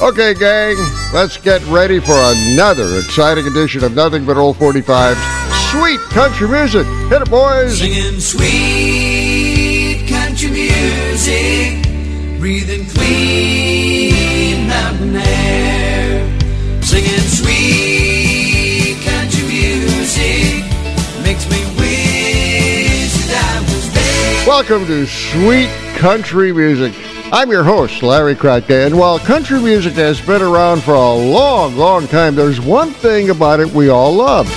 Okay, gang, let's get ready for another exciting edition of Nothing But Old 45's Sweet Country Music. Hit it, boys! Singing sweet country music, breathing clean mountain air. Singing sweet country music makes me wish that I was there. Welcome to Sweet Country Music. I'm your host, Larry Kratke, and while country music has been around for a long, long time, there's one thing about it we all love,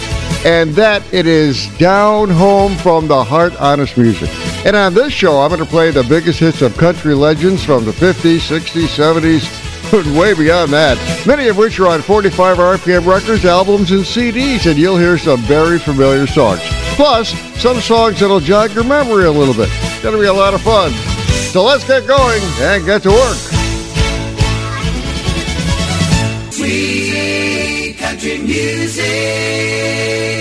and that it is down home from the heart honest music. And on this show, I'm going to play the biggest hits of country legends from the 50s, 60s, 70s, and way beyond that, many of which are on 45 RPM records, albums, and CDs, and you'll hear some very familiar songs. Plus, some songs that'll jog your memory a little bit. Gonna be a lot of fun. So let's get going and get to work. Sweet country music.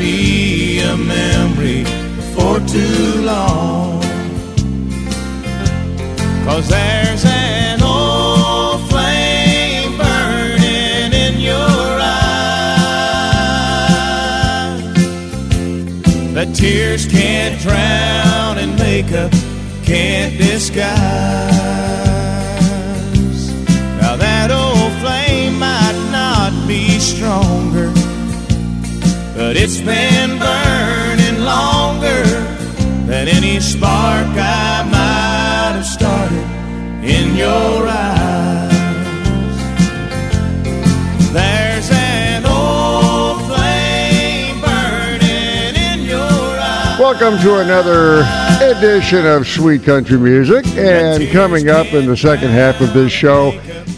be a memory for too long. Cause there's an old flame burning in your eyes that tears can't drown and makeup can't disguise. But it's been burning longer than any spark I might have started in your eyes. There's an old flame burning in your eyes. Welcome to another edition of Sweet Country Music. And coming up in the second half of this show,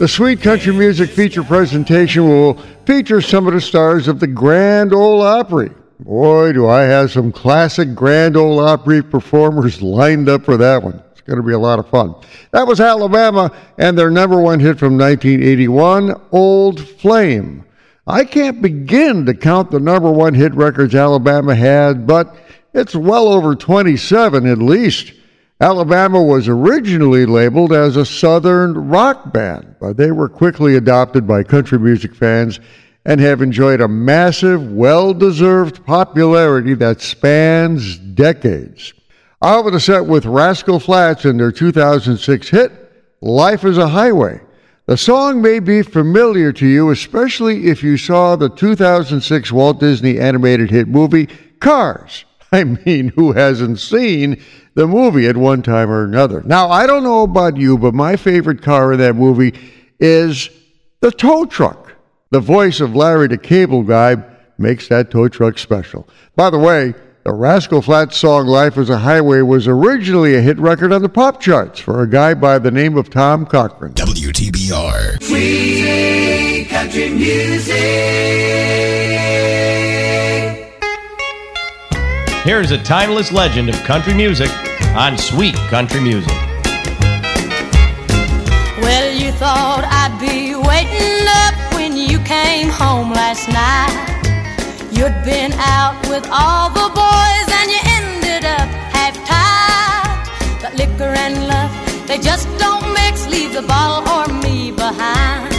the Sweet Country Music feature presentation will feature some of the stars of the Grand Ole Opry. Boy, do I have some classic Grand Ole Opry performers lined up for that one. It's going to be a lot of fun. That was Alabama and their number one hit from 1981, Old Flame. I can't begin to count the number one hit records Alabama had, but it's well over 27 at least. Alabama was originally labeled as a Southern rock band, but they were quickly adopted by country music fans and have enjoyed a massive, well deserved popularity that spans decades. I open the set with Rascal Flatts and their 2006 hit, Life is a Highway. The song may be familiar to you, especially if you saw the 2006 Walt Disney animated hit movie, Cars. I mean, who hasn't seen the movie at one time or another? Now, I don't know about you, but my favorite car in that movie is the tow truck. The voice of Larry the Cable Guy makes that tow truck special. By the way, the Rascal Flatts song Life is a Highway was originally a hit record on the pop charts for a guy by the name of Tom Cochrane. WTBR. Sweet country music. Here's a timeless legend of country music on Sweet Country Music. Well, you thought I'd be waiting up when you came home last night. You'd been out with all the boys and you ended up half tied. But liquor and love, they just don't mix. Leave the bottle or me behind.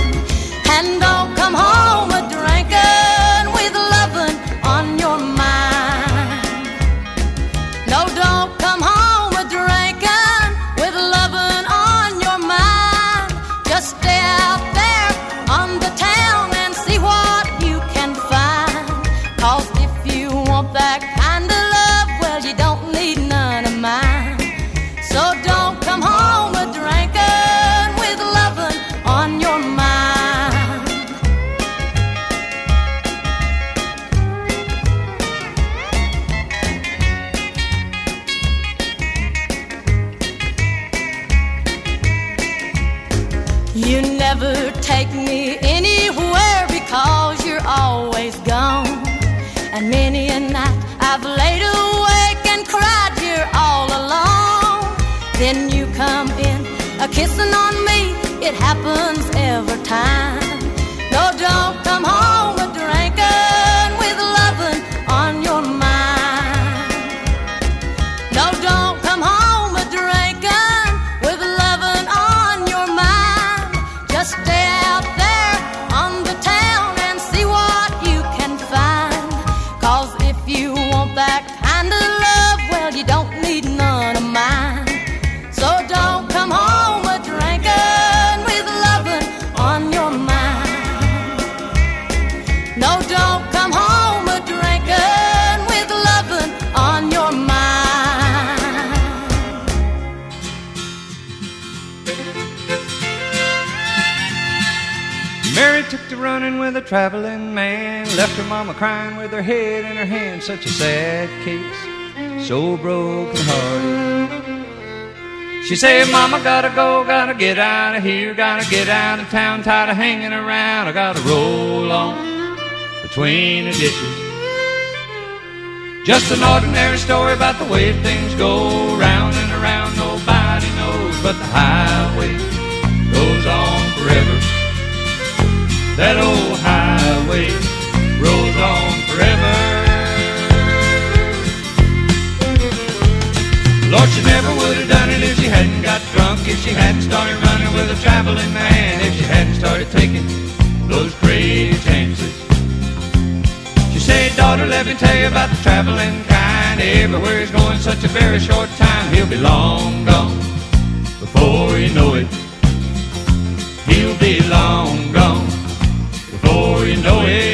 It happens every time. Crying with her head in her hand. Such a sad case, so broken hearted. She said, Mama, gotta go, gotta get out of here, gotta get out of town, tired of hanging around. I gotta roll on between the ditches. Just an ordinary story about the way things go round and around. Nobody knows, but the highway goes on forever. That old highway forever. Lord, she never would have done it if she hadn't got drunk, if she hadn't started running with a traveling man, if she hadn't started taking those crazy chances. She said, daughter, let me tell you about the traveling kind. Everywhere he's going such a very short time, he'll be long gone before you know it. He'll be long gone before you know it.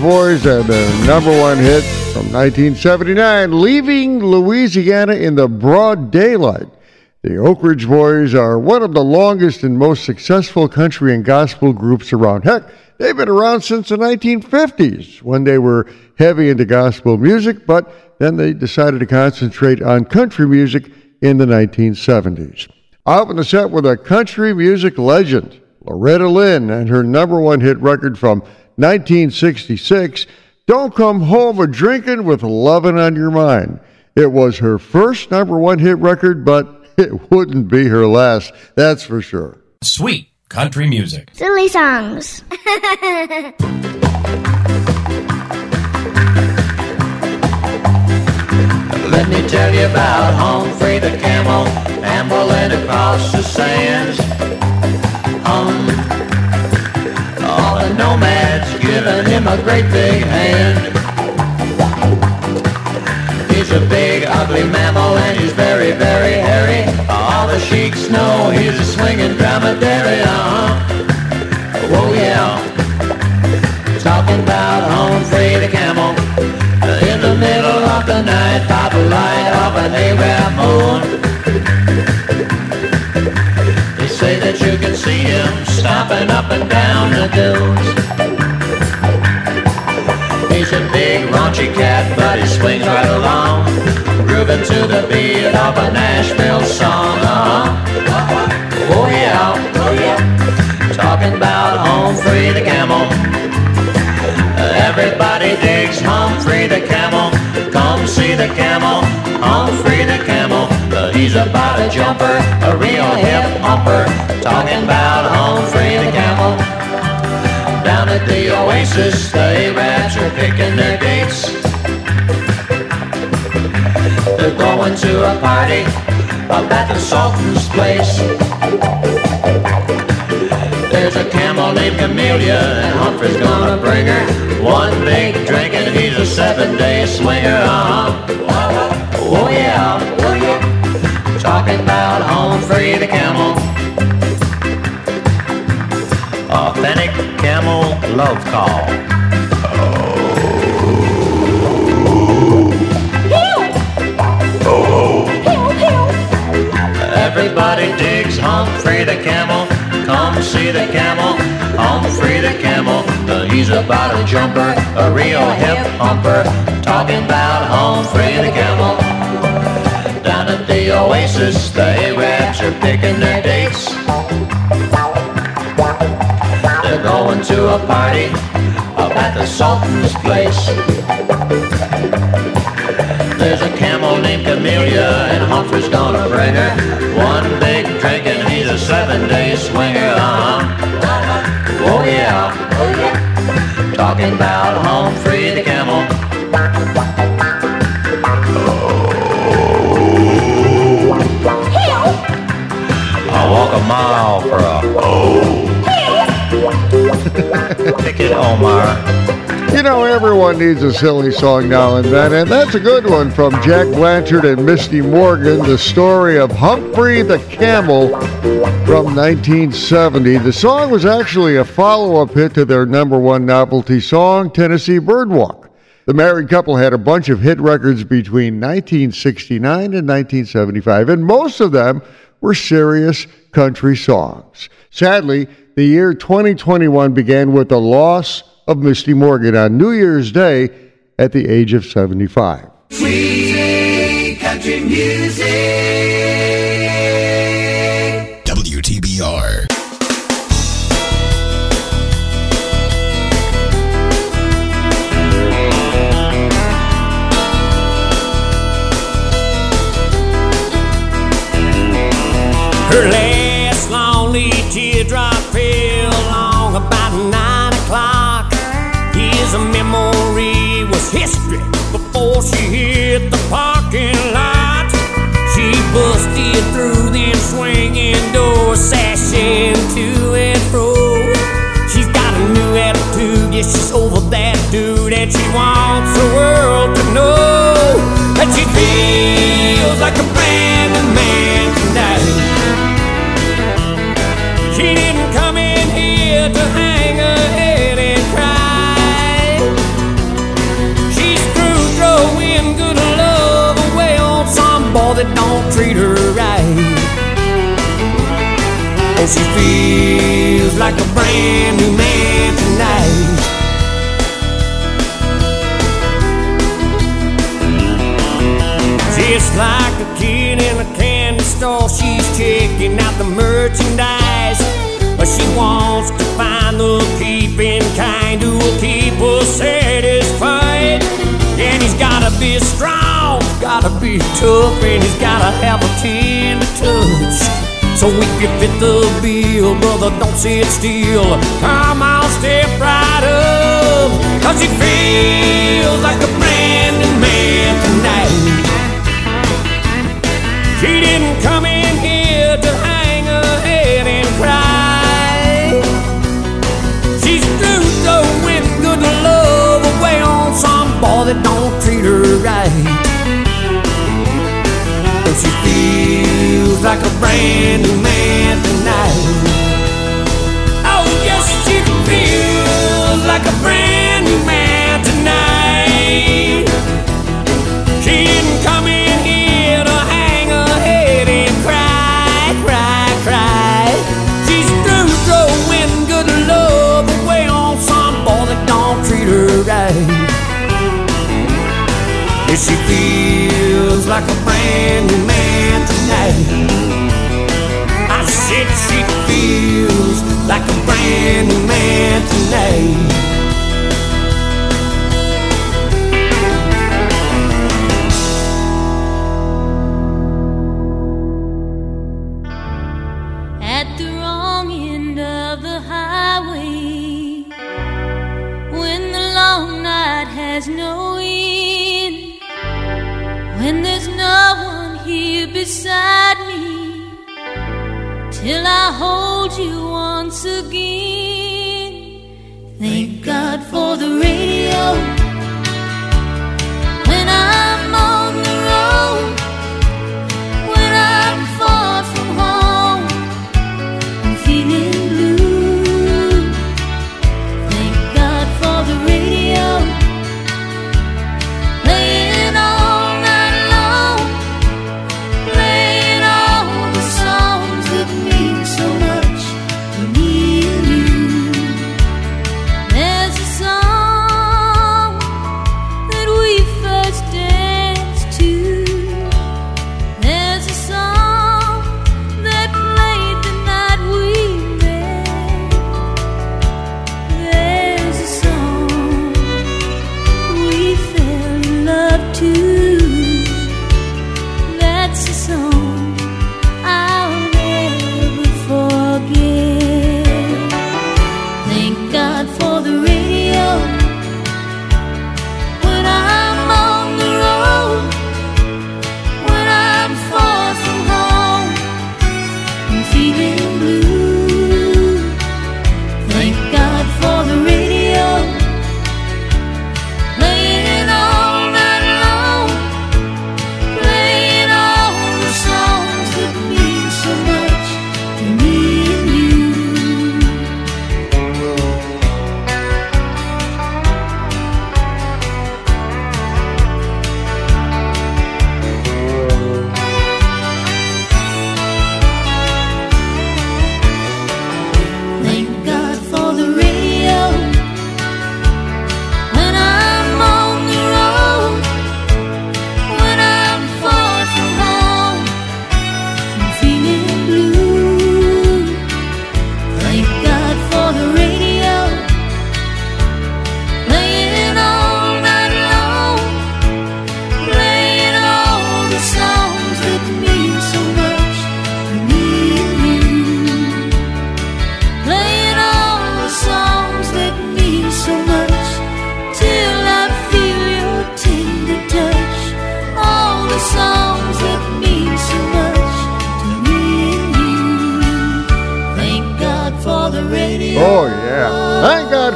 Boys and their number one hit from 1979, Leaving Louisiana in the Broad Daylight. The Oak Ridge Boys are one of the longest and most successful country and gospel groups around. Heck, they've been around since the 1950s when they were heavy into gospel music, but then they decided to concentrate on country music in the 1970s. Out in the set with a country music legend, Loretta Lynn, and her number one hit record from 1966, Don't Come Home a Drinkin' with Lovin' on Your Mind. It was her first number one hit record, but it wouldn't be her last, that's for sure. Sweet country music. Silly songs. Let me tell you about Humphrey the camel ambling across the sands. All the nomads giving him a great big hand. He's a big ugly mammal and he's very, very hairy. All the sheiks know he's a swinging dromedary, uh-huh. Oh yeah. Talking about home free to count. Up and down the dunes. He's a big raunchy cat, but he swings right along, grooving to the beat of a Nashville song. Uh-huh. Oh yeah, oh yeah. Talking about Humphrey the camel. Everybody digs Humphrey the camel. Come see the camel, he's about a jumper, a real hip humper. Talking about Humphrey the camel. Down at the oasis, the Arabs are picking their dates. They're going to a party up at the Sultan's place. There's a camel named Camellia, and Humphrey's gonna bring her one big drink, and he's a seven-day swinger. Uh-huh. Oh yeah. Talking about Humphrey the camel. Authentic camel love call. Everybody digs Humphrey the camel. Come see the camel, Humphrey the camel. He's about a jumper, a real hip humper. Talking about Humphrey the camel. At the oasis, the Arabs are picking their dates. They're going to a party up at the Sultan's place. There's a camel named Camellia, and Humphrey's gonna bring her one big drink, and he's a seven-day swinger. Uh-huh. Oh yeah. Talking about Humphrey the camel. Walk a mile for a oh. Ticket, Omar. You know, everyone needs a silly song now and then, and that's a good one from Jack Blanchard and Misty Morgan, the story of Humphrey the Camel from 1970. The song was actually a follow up hit to their number one novelty song, Tennessee Birdwalk. The married couple had a bunch of hit records between 1969 and 1975, and most of them were serious country songs. Sadly, the year 2021 began with the loss of Misty Morgan on New Year's Day at the age of 75. Free country music. Like a brand new man tonight. She didn't come in here to hang her head and cry. She's through throwing good love away on some boy that don't treat her right. Oh, she feels like a brand new man tonight. Like a kid in a candy store, she's checking out the merchandise. But she wants to find the keeping kind who will keep her satisfied. And he's gotta be strong, gotta be tough, and he's gotta have a tender touch. So if you fit the bill, brother, don't sit still. Come on, step right up. Cause he feels like a brand new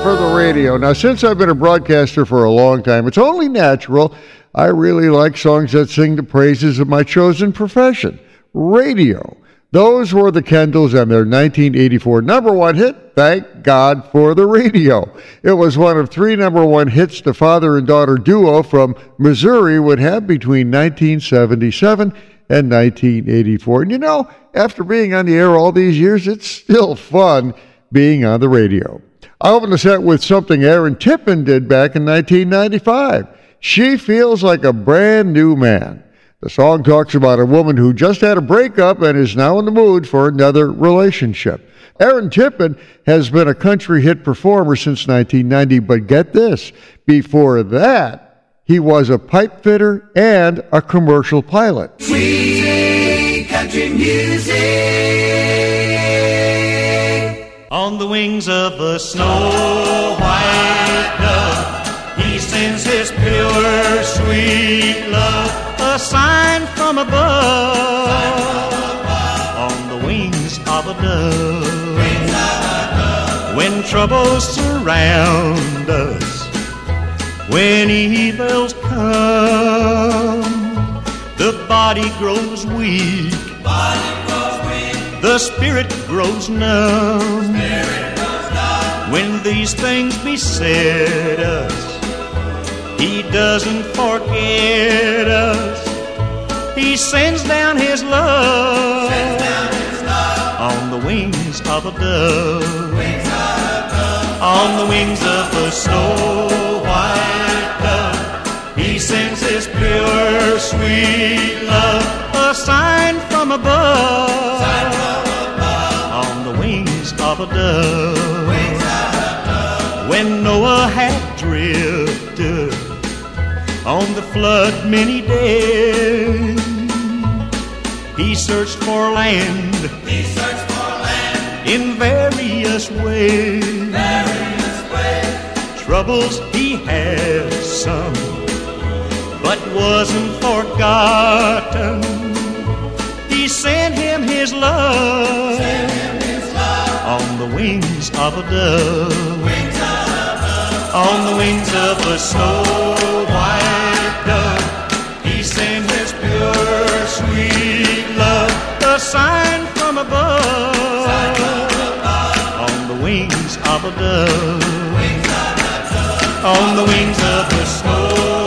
for the radio. Now, since I've been a broadcaster for a long time, it's only natural I really like songs that sing the praises of my chosen profession radio. Those were the Kendalls and their 1984 number one hit, Thank God for the Radio. It was one of three number one hits the father and daughter duo from Missouri would have between 1977 and 1984. And you know, after being on the air all these years, it's still fun being on the radio. I opened the set with something Aaron Tippin did back in 1995. She feels like a brand new man. The song talks about a woman who just had a breakup and is now in the mood for another relationship. Aaron Tippin has been a country hit performer since 1990, but get this before that, he was a pipe fitter and a commercial pilot. Sweet country music. On the wings of a snow white dove, he sends his pure, sweet love, a sign from above. On the wings of a dove, when troubles surround us, when evils come, the body grows weak. The spirit grows numb. When these things beset us, He doesn't forget us. He sends down His love, on the wings of a dove. On the wings of a snow white dove, He sends his pure, sweet love, a sign from above, on the wings of a dove. When Noah had drifted on the flood many days, he searched for land. He searched for land in various ways. various ways. Troubles he had some, but wasn't forgotten. He sent him his love, Send him his love, on the wings of a dove. wings of a. On the wings of a snow white dove, he sent his pure, sweet love, a sign from above. On the wings of a dove. Wings of a dove. On the wings of a snow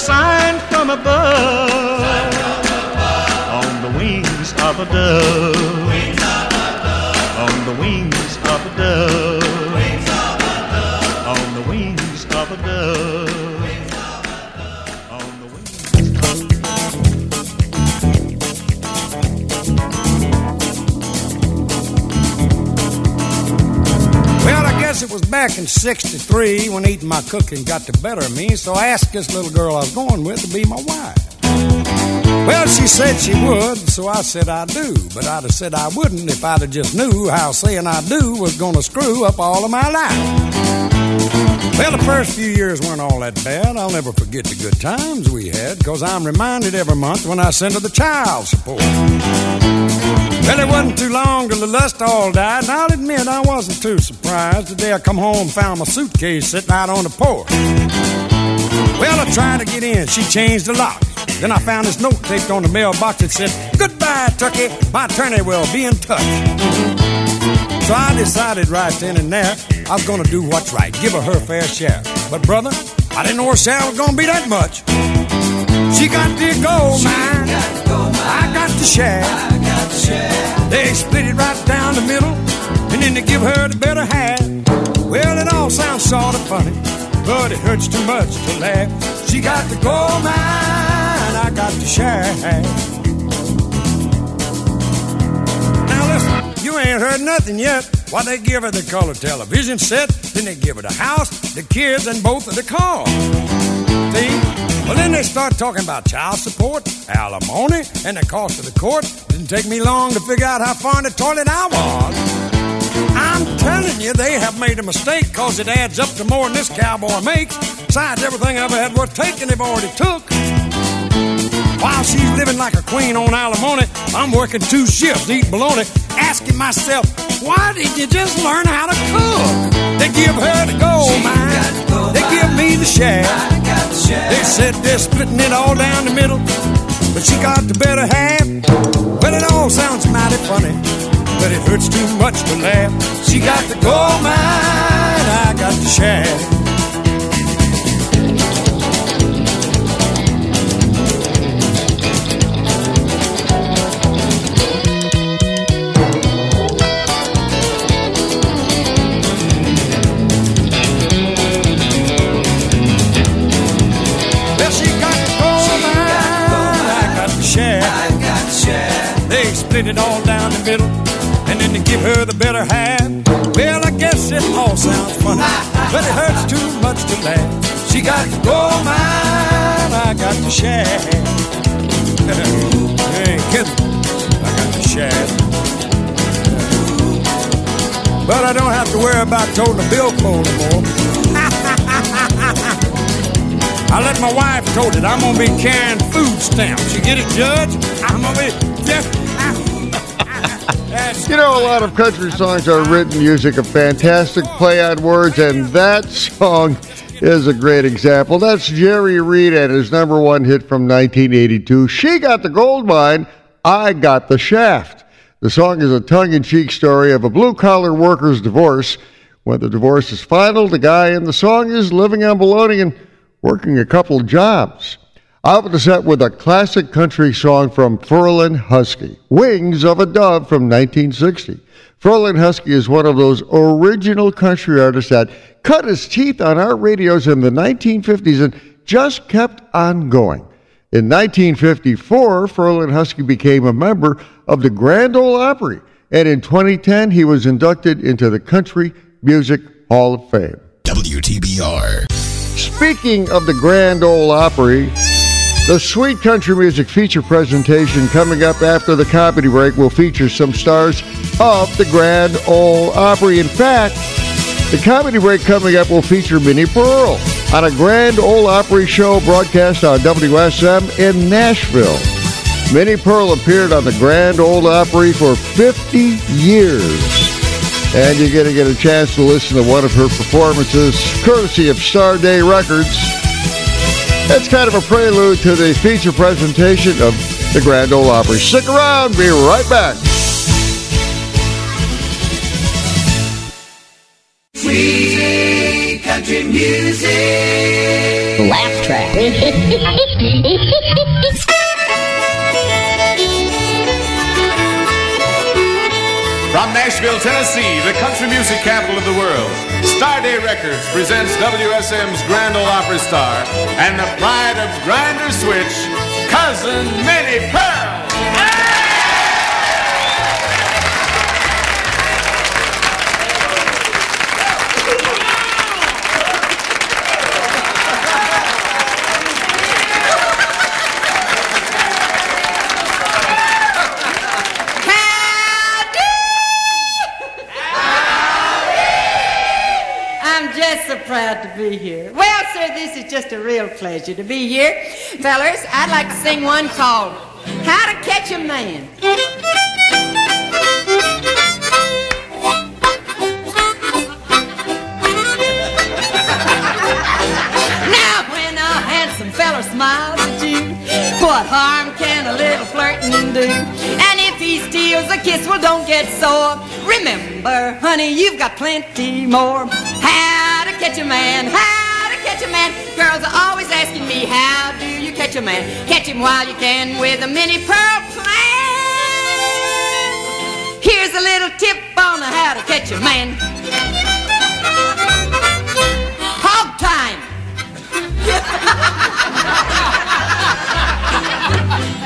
sign from above. On the wings of a dove. On the. Wings of a dove. On the wings of a dove. Guess it was back in 63 when eating my cooking got the better of me, so I asked this little girl I was going with to be my wife. Well, she said she would, so I said I do, but I'd have said I wouldn't if I'd have just knew how saying I do was going to screw up all of my life. Well, the first few years weren't all that bad. I'll never forget the good times we had, because I'm reminded every month when I send her the child support. Well, it wasn't too long till the lust all died, and I'll admit I wasn't too surprised the day I come home and found my suitcase sitting out on the porch. Well, I tried to get in. She changed the lock. Then I found this note taped on the mailbox that said, Goodbye, Turkey. My attorney will be in touch. So I decided right then and there I was to do what's right, give her her fair share. But, brother, I didn't know her share was to be that much. She got the gold mine. I got the share. They split it right down the middle, and then they give her the better half. Well, it all sounds sort of funny, but it hurts too much to laugh. She got the gold mine, I got the listen, you ain't heard nothing yet. Why they give her the color television set, then they give her the house, the kids, and both of the cars. See? Well, then they start talking about child support, alimony, and the cost of the court. Didn't take me long to figure out how far in the toilet I was. I'm telling you, they have made a mistake because it adds up to more than this cowboy makes. Besides, everything I ever had worth taking, they've already took. While she's living like a queen on alimony, I'm working two shifts, eating bologna, asking myself, why did you just learn how to cook? They give her the gold mine, they give me the share. They said they're splitting it all down the middle, but she got the better half. Well, it all sounds mighty funny, but it hurts too much to laugh. She got the gold mine, I got the share. You ain't I got the share. But I don't have to worry about toting a billfold no more. I let my wife told it. I'm gonna be carrying food stamps. You get it, Judge? I'm gonna be. That's You know, a lot of country songs are written using a fantastic play on words, and that song is a great example. That's Jerry Reed and his number one hit from 1982. She got the gold mine, I got the shaft. The song is a tongue in cheek story of a blue collar worker's divorce. When the divorce is final, the guy in the song is living on bologna and working a couple jobs. With the set with a classic country song from Ferlin Husky, Wings of a Dove from 1960. Ferlin Husky is one of those original country artists that cut his teeth on our radios in the 1950s and just kept on going. In 1954, Ferlin Husky became a member of the Grand Ole Opry, and in 2010, he was inducted into the Country Music Hall of Fame. WTBR. Speaking of the Grand Ole Opry, the Sweet Country Music feature presentation coming up after the comedy break will feature some stars of the Grand Ole Opry. In fact, the comedy break coming up will feature Minnie Pearl on a Grand Ole Opry show broadcast on WSM in Nashville. Minnie Pearl appeared on the Grand Ole Opry for 50 years. And you're going to get a chance to listen to one of her performances, courtesy of Starday Records. It's kind of a prelude to the feature presentation of the Grand Ole Opry. Stick around, be right back. Sweet country music. Laugh track. Nashville, Tennessee, the country music capital of the world, Starday Records presents WSM's Grand Ole Opry star and the pride of Grinder Switch, Cousin Minnie Pearl. Here. Well, sir, this is just a real pleasure to be here. Fellers, I'd like to sing one called How to Catch a Man. Now, when a handsome feller smiles at you, what harm can a little flirting do? And if he steals a kiss, well, don't get sore. Remember, honey, you've got plenty more. To catch a man, how to catch a man. Girls are always asking me, how do you catch a man? Catch him while you can with a Minnie Pearl plan. Here's a little tip on how to catch a man. Hog time.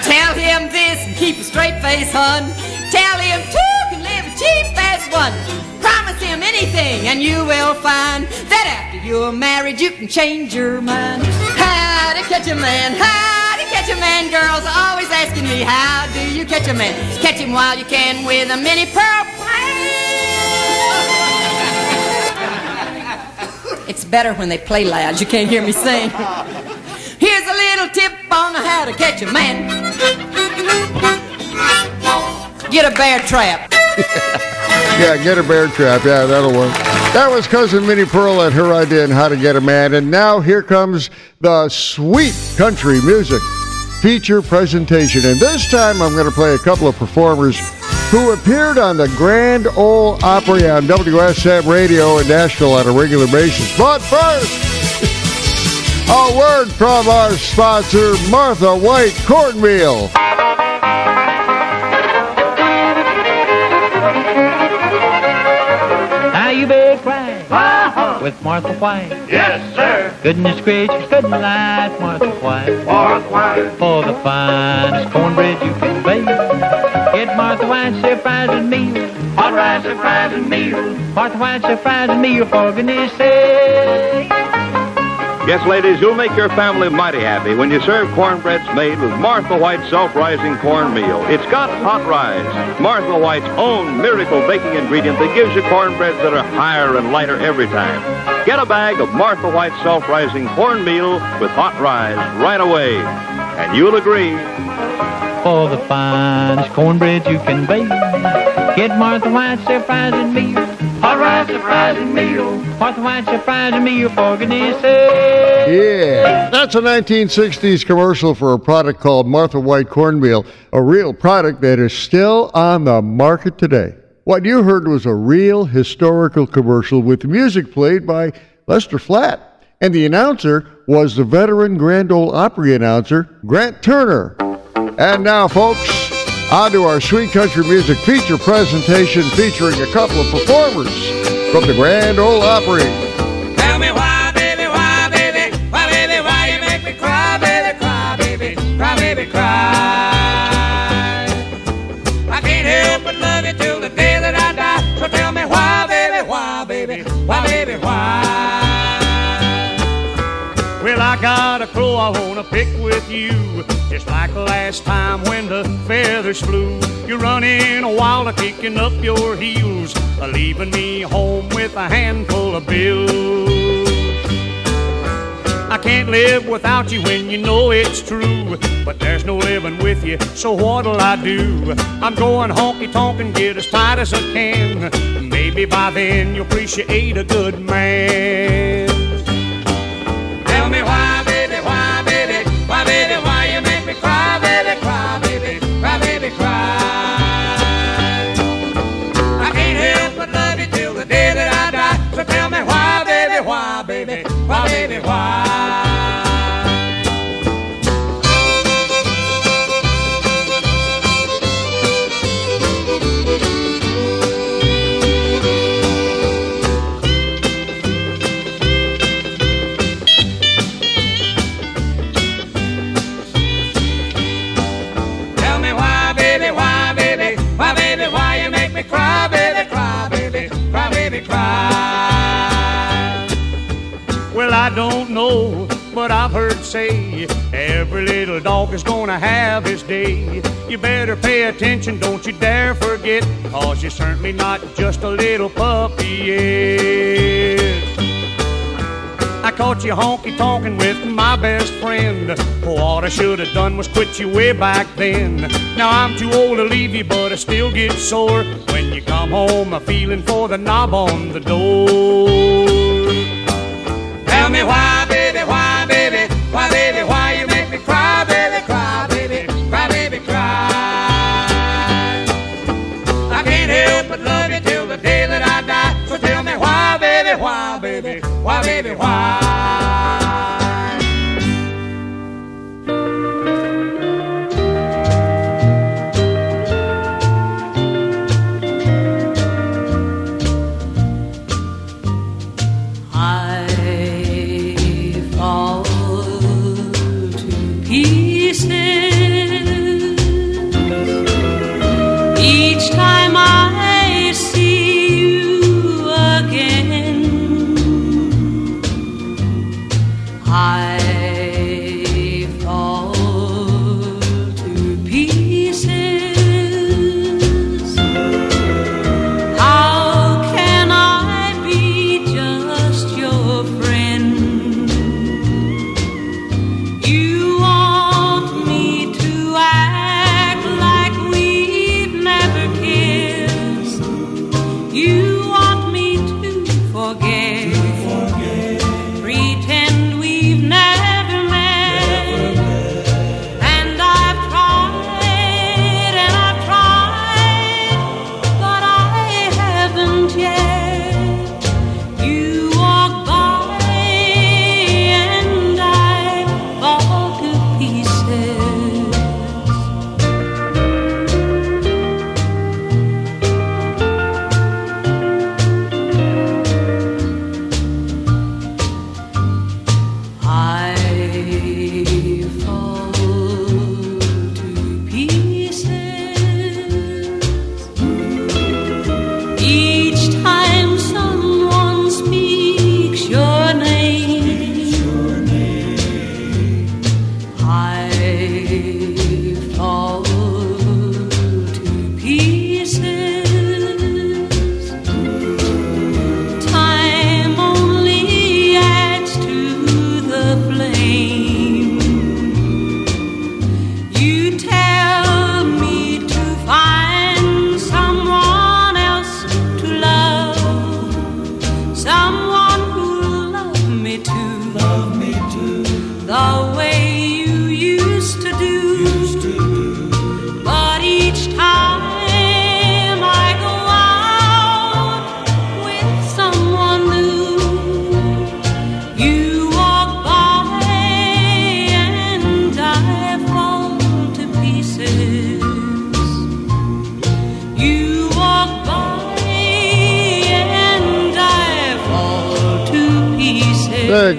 Tell him this and keep a straight face, hun. Tell him two can live a cheap as one. Promise him anything, and you will find that after you're married, you can change your mind. How to catch a man? How to catch a man? Girls are always asking me, how do you catch a man? Catch him while you can with a Minnie Pearl plan. It's better when they play loud. You can't hear me sing. Here's a little tip on how to catch a man. Get a bear trap. Yeah, get a bear trap. Yeah, that'll work. That was Cousin Minnie Pearl and her idea on how to get a man. And now here comes the sweet country music feature presentation. And this time I'm going to play a couple of performers who appeared on the Grand Ole Opry on WSM Radio in Nashville on a regular basis. But first, a word from our sponsor, Martha White Cornmeal. With Martha White. Yes, sir. Goodness gracious, good night, Martha White. Martha White. For the finest cornbread you can bake. Get Martha White's surprising meal. Hot Rize, surprising meal. Martha White's surprising meal for goodness sake. Yes, ladies, you'll make your family mighty happy when you serve cornbreads made with Martha White self-rising cornmeal. It's got Hot Rize, Martha White's own miracle baking ingredient that gives you cornbreads that are higher and lighter every time. Get a bag of Martha White self-rising cornmeal with Hot Rize right away, and you'll agree. For the finest cornbread you can bake. Get Martha White's surprising meal. Hot surprising meal. White's surprising meal for goodness sake. Yeah, that's a 1960s commercial for a product called Martha White Cornmeal, a real product that is still on the market today. What you heard was a real historical commercial with music played by Lester Flatt, and the announcer was the veteran Grand Ole Opry announcer, Grant Turner. And now, folks, on to our Sweet Country Music feature presentation featuring a couple of performers from the Grand Ole Opry. Tell me why, baby, why, baby, why, baby, why you make me cry, baby, cry, baby, cry, baby, cry. A crow I wanna pick with you. Just like last time when the feathers flew. You're running wild, kicking up your heels, leaving me home with a handful of bills. I can't live without you when you know it's true. But there's no living with you, so what'll I do? I'm going honky tonk and get as tight as I can. Maybe by then you'll appreciate a good man. Tell me why, why, why. Say every little dog is gonna have his day. You better pay attention, don't you dare forget, cause you're certainly not just a little puppy yet. I caught you honky tonkin' with my best friend. What I should have done was quit you way back then. Now I'm too old to leave you, but I still get sore when you come home. A feeling for the knob on the door. Why,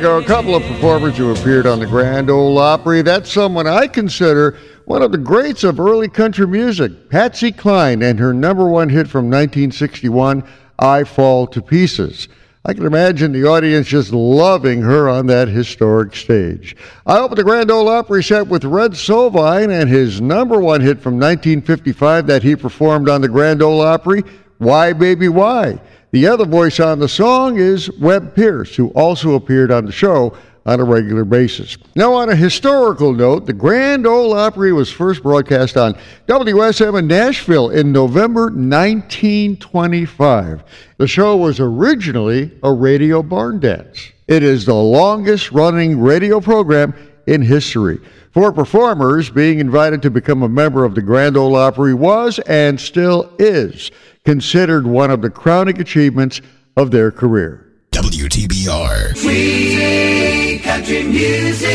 There you go. A couple of performers who appeared on the Grand Ole Opry. That's someone I consider one of the greats of early country music, Patsy Cline, and her number one hit from 1961, I Fall to Pieces. I can imagine the audience just loving her on that historic stage. I opened the Grand Ole Opry set with Red Sovine and his number one hit from 1955 that he performed on the Grand Ole Opry, Why Baby Why. The other voice on the song is Webb Pierce, who also appeared on the show on a regular basis. Now, on a historical note, the Grand Ole Opry was first broadcast on WSM in Nashville in November 1925. The show was originally a radio barn dance. It is the longest running radio program in history. For performers, being invited to become a member of the Grand Ole Opry was and still is considered one of the crowning achievements of their career. WTBR. Sweet country music.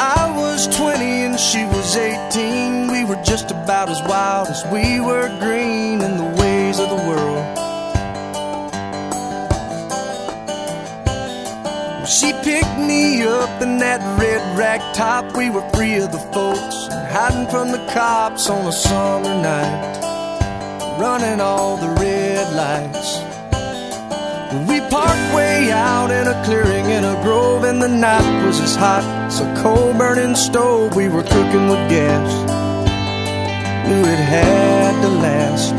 I was 20 and she was 18. We were just about as wild as we were green me up in that red rack top. We were free of the folks and hiding from the cops on a summer night, running all the red lights. We parked way out in a clearing in a grove, and the night was as hot as a coal burning stove. We were cooking with gas, knew it had to last.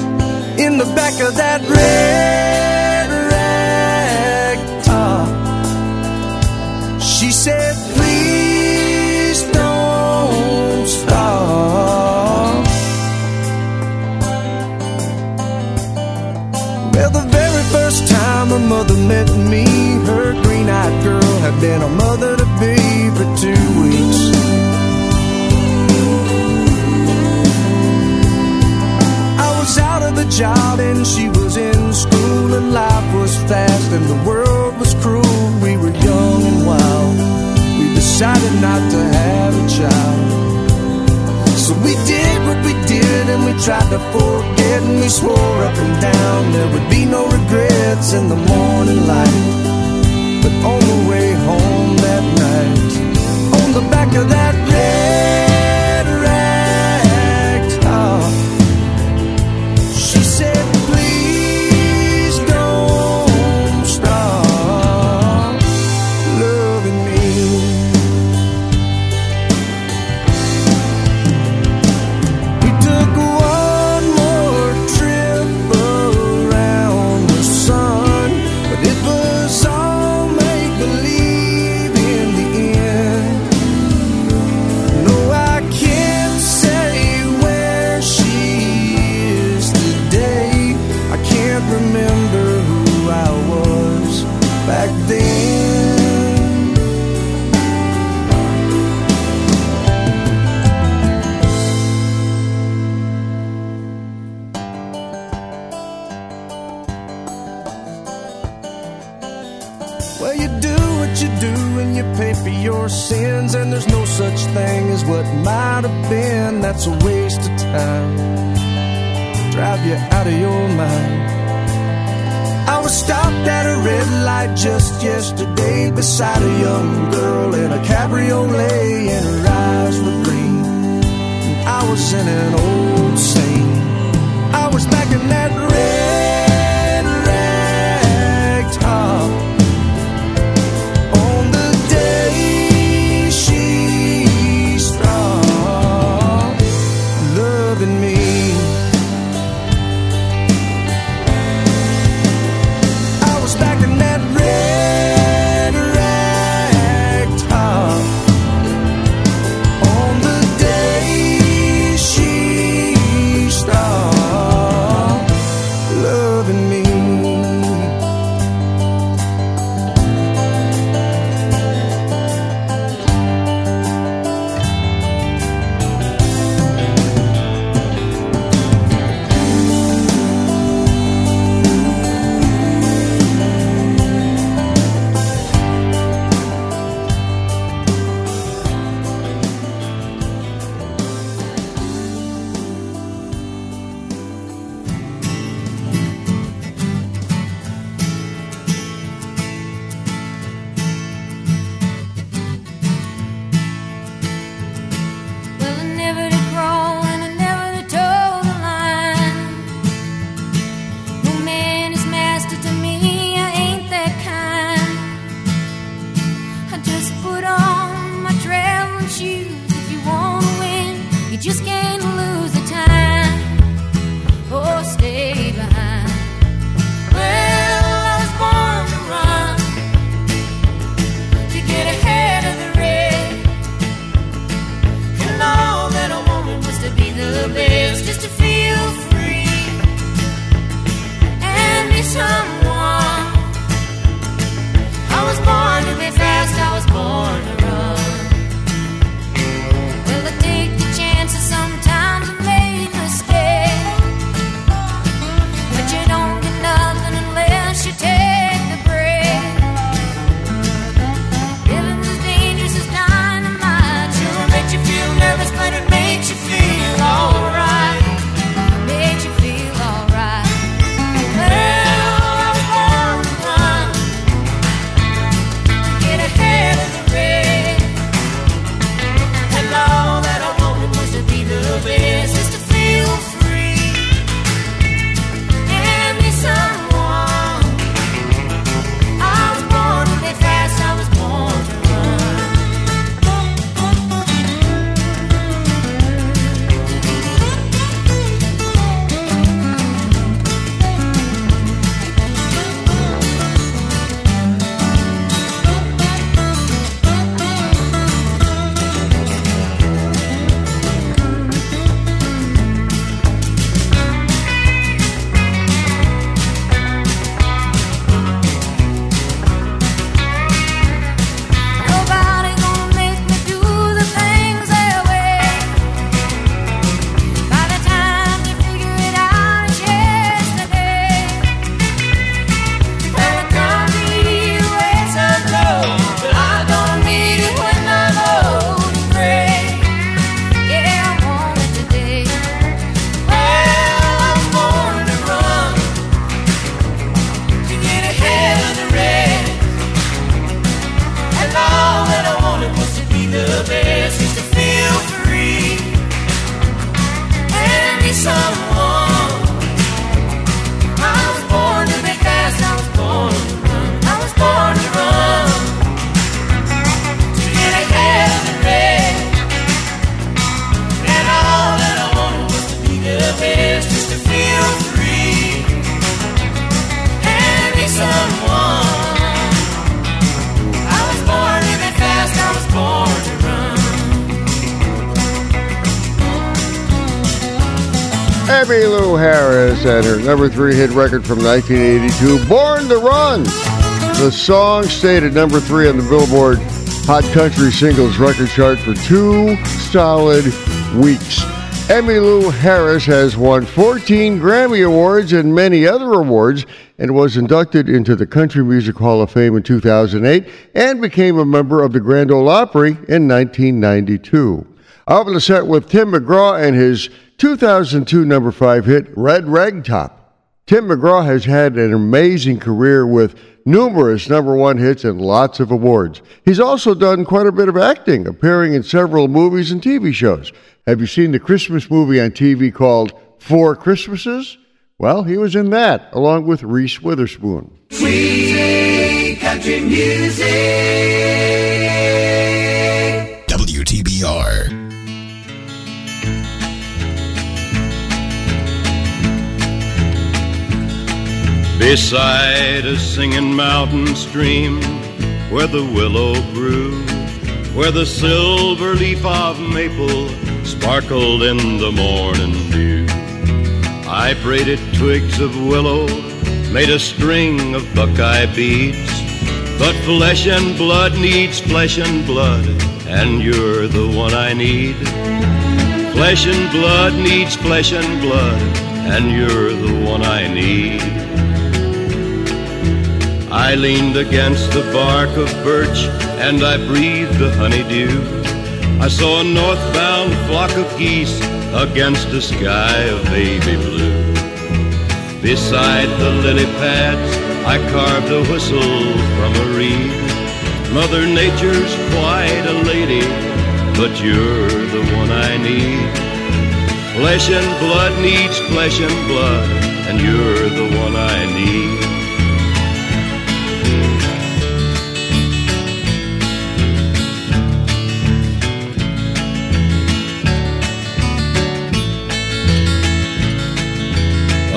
In the back of that red met me, her green eyed girl had been a mother to be for two weeks. I was out of the job and she was in school, and life was fast and the world was cruel. We were young and wild. We decided not to have a child. So we did did and we tried to forget and we swore up and down there would be no regrets in the morning light. But on the way home that night, on the back of that red you do and you pay for your sins, and there's no such thing as what might have been. That's a waste of time. Drive you out of your mind. I was stopped at a red light just yesterday beside a young girl in a cabriolet, and her eyes were green. And I was in an old scene. I was back in that red Her number three hit record from 1982, Born to Run. The song stayed at number three on the Billboard Hot Country Singles record chart for two solid weeks. Emmylou Harris has won 14 Grammy Awards and many other awards and was inducted into the Country Music Hall of Fame in 2008 and became a member of the Grand Ole Opry in 1992. I opened the set with Tim McGraw and his 2002 number five hit, Red Ragtop. Tim McGraw has had an amazing career with numerous number one hits and lots of awards. He's also done quite a bit of acting, appearing in several movies and TV shows. Have you seen the Christmas movie on TV called Four Christmases? Well, he was in that, along with Reese Witherspoon. Sweet country music. Beside a singing mountain stream where the willow grew, where the silver leaf of maple sparkled in the morning dew. I braided twigs of willow, made a string of buckeye beads. But flesh and blood needs flesh and blood, and you're the one I need. Flesh and blood needs flesh and blood, and you're the one I need. I leaned against the bark of birch and I breathed the honeydew. I saw a northbound flock of geese against a sky of baby blue. Beside the lily pads, I carved a whistle from a reed. Mother Nature's quite a lady, but you're the one I need. Flesh and blood needs flesh and blood, and you're the one I need.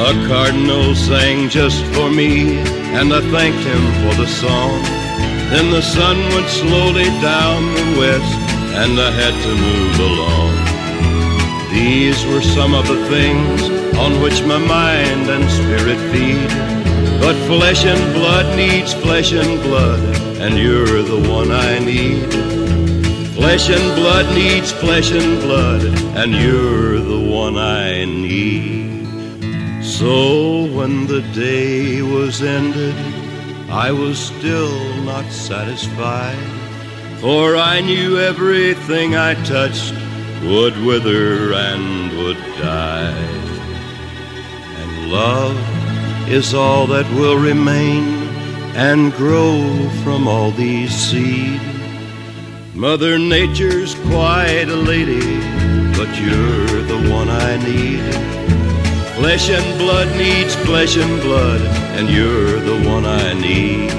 A cardinal sang just for me, and I thanked him for the song. Then the sun went slowly down the west, and I had to move along. These were some of the things on which my mind and spirit feed. But flesh and blood needs flesh and blood, and you're the one I need. Flesh and blood needs flesh and blood, and you're the one I need. So when the day was ended, I was still not satisfied, for I knew everything I touched would wither and would die. And love is all that will remain and grow from all these seed. Mother Nature's quite a lady, but you're the one I need. Flesh and blood needs flesh and blood, and you're the one I need.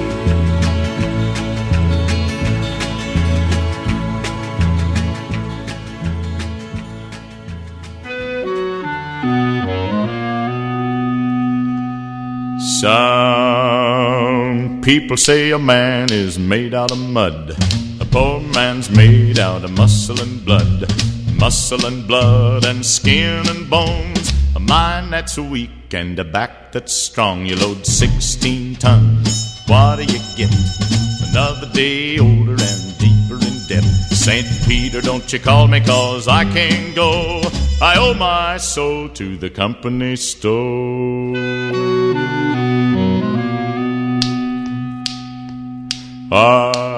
Some people say a man is made out of mud. A poor man's made out of muscle and blood. Muscle and blood and skin and bones. A mind that's weak and a back that's strong. You load 16 tons. What do you get? Another day older and deeper in debt. St. Peter, don't you call me cause I can't go. I owe my soul to the company store. I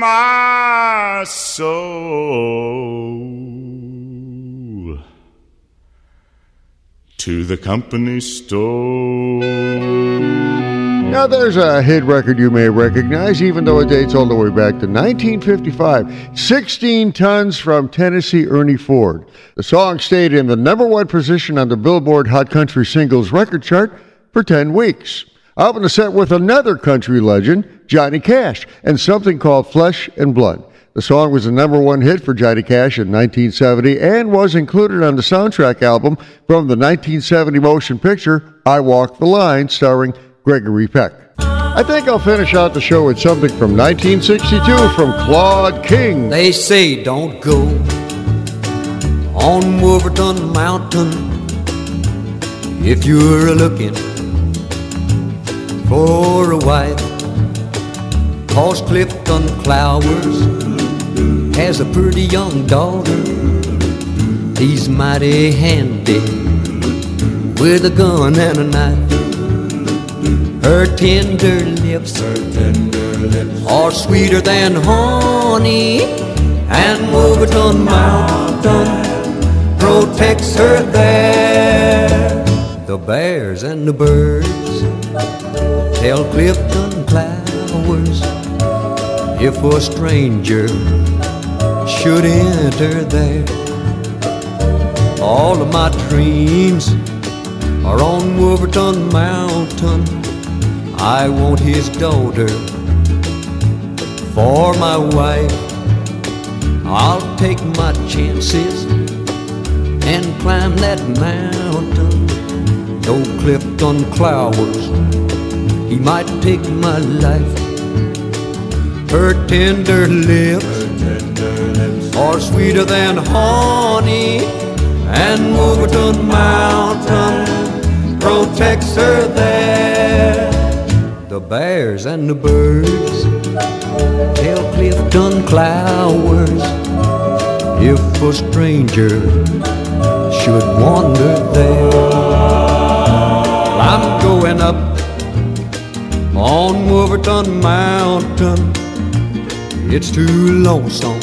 my soul to the company store. Now, there's a hit record you may recognize, even though it dates all the way back to 1955. 16 Tons from Tennessee Ernie Ford. The song stayed in the number one position on the Billboard Hot Country Singles record chart for 10 weeks. In the set with another country legend, Johnny Cash, and something called Flesh and Blood. The song was the number one hit for Johnny Cash in 1970 and was included on the soundtrack album from the 1970 motion picture I Walk the Line, starring Gregory Peck. I think I'll finish out the show with something from 1962 from Claude King. They say don't go on Wolverton Mountain if you're looking for a wife. Cause Clifton Clowers has a pretty young daughter. He's mighty handy with a gun and a knife. Her tender lips, are sweeter than honey, and Wolverton Mountain protects her there. The bears and the birds tell Clifton Clowers if a stranger should enter there. All of my dreams are on Wolverton Mountain. I want his daughter for my wife. I'll take my chances and climb that mountain. Though Clifton Clowers, he might take my life. Her tender lips are sweeter than honey, and Wolverton Mountain protects her there. The bears and the birds tell Clifton Clowers if a stranger should wander there. I'm going up on Wolverton Mountain. It's too lonesome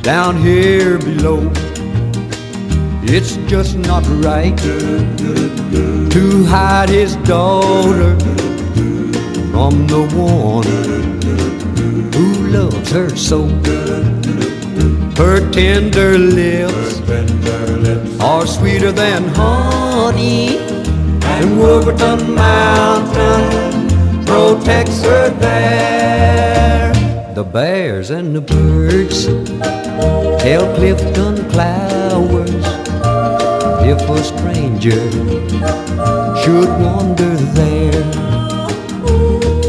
down here below. It's just not right to hide his daughter from the one who loves her so. Her tender lips are sweeter than honey, and Wolverton Mountain protects her there. The bears and the birds tell Clifton Clowers if a stranger should wander there.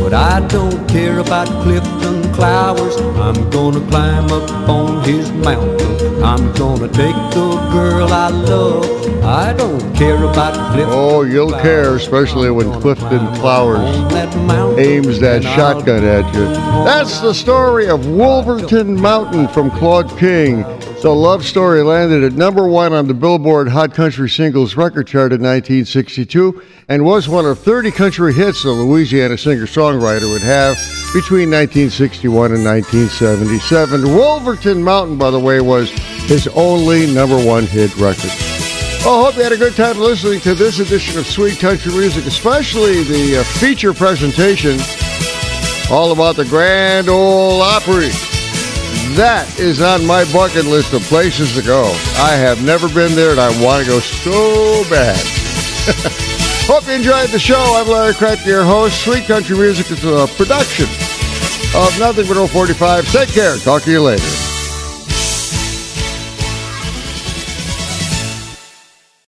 But I don't care about Clifton Clowers. I'm gonna climb up on his mountain. I'm gonna take the girl I love I don't care about Clifton. Oh, you'll care, especially when Clifton Clowers aims that shotgun at you. That's the story of Wolverton Mountain from Claude King. The love story landed at number one on the Billboard Hot Country Singles record chart in 1962 and was one of 30 country hits the Louisiana singer-songwriter would have between 1961 and 1977. Wolverton Mountain, by the way, was his only number one hit record. Well, I hope you had a good time listening to this edition of Sweet Country Music, especially the uh, feature presentation all about the Grand Ole Opry. That is on my bucket list of places to go. I have never been there and I want to go so bad. Hope you enjoyed the show. I'm Larry Kraft, your host. Sweet Country Music is a production of Nothing But 045. Take care. Talk to you later.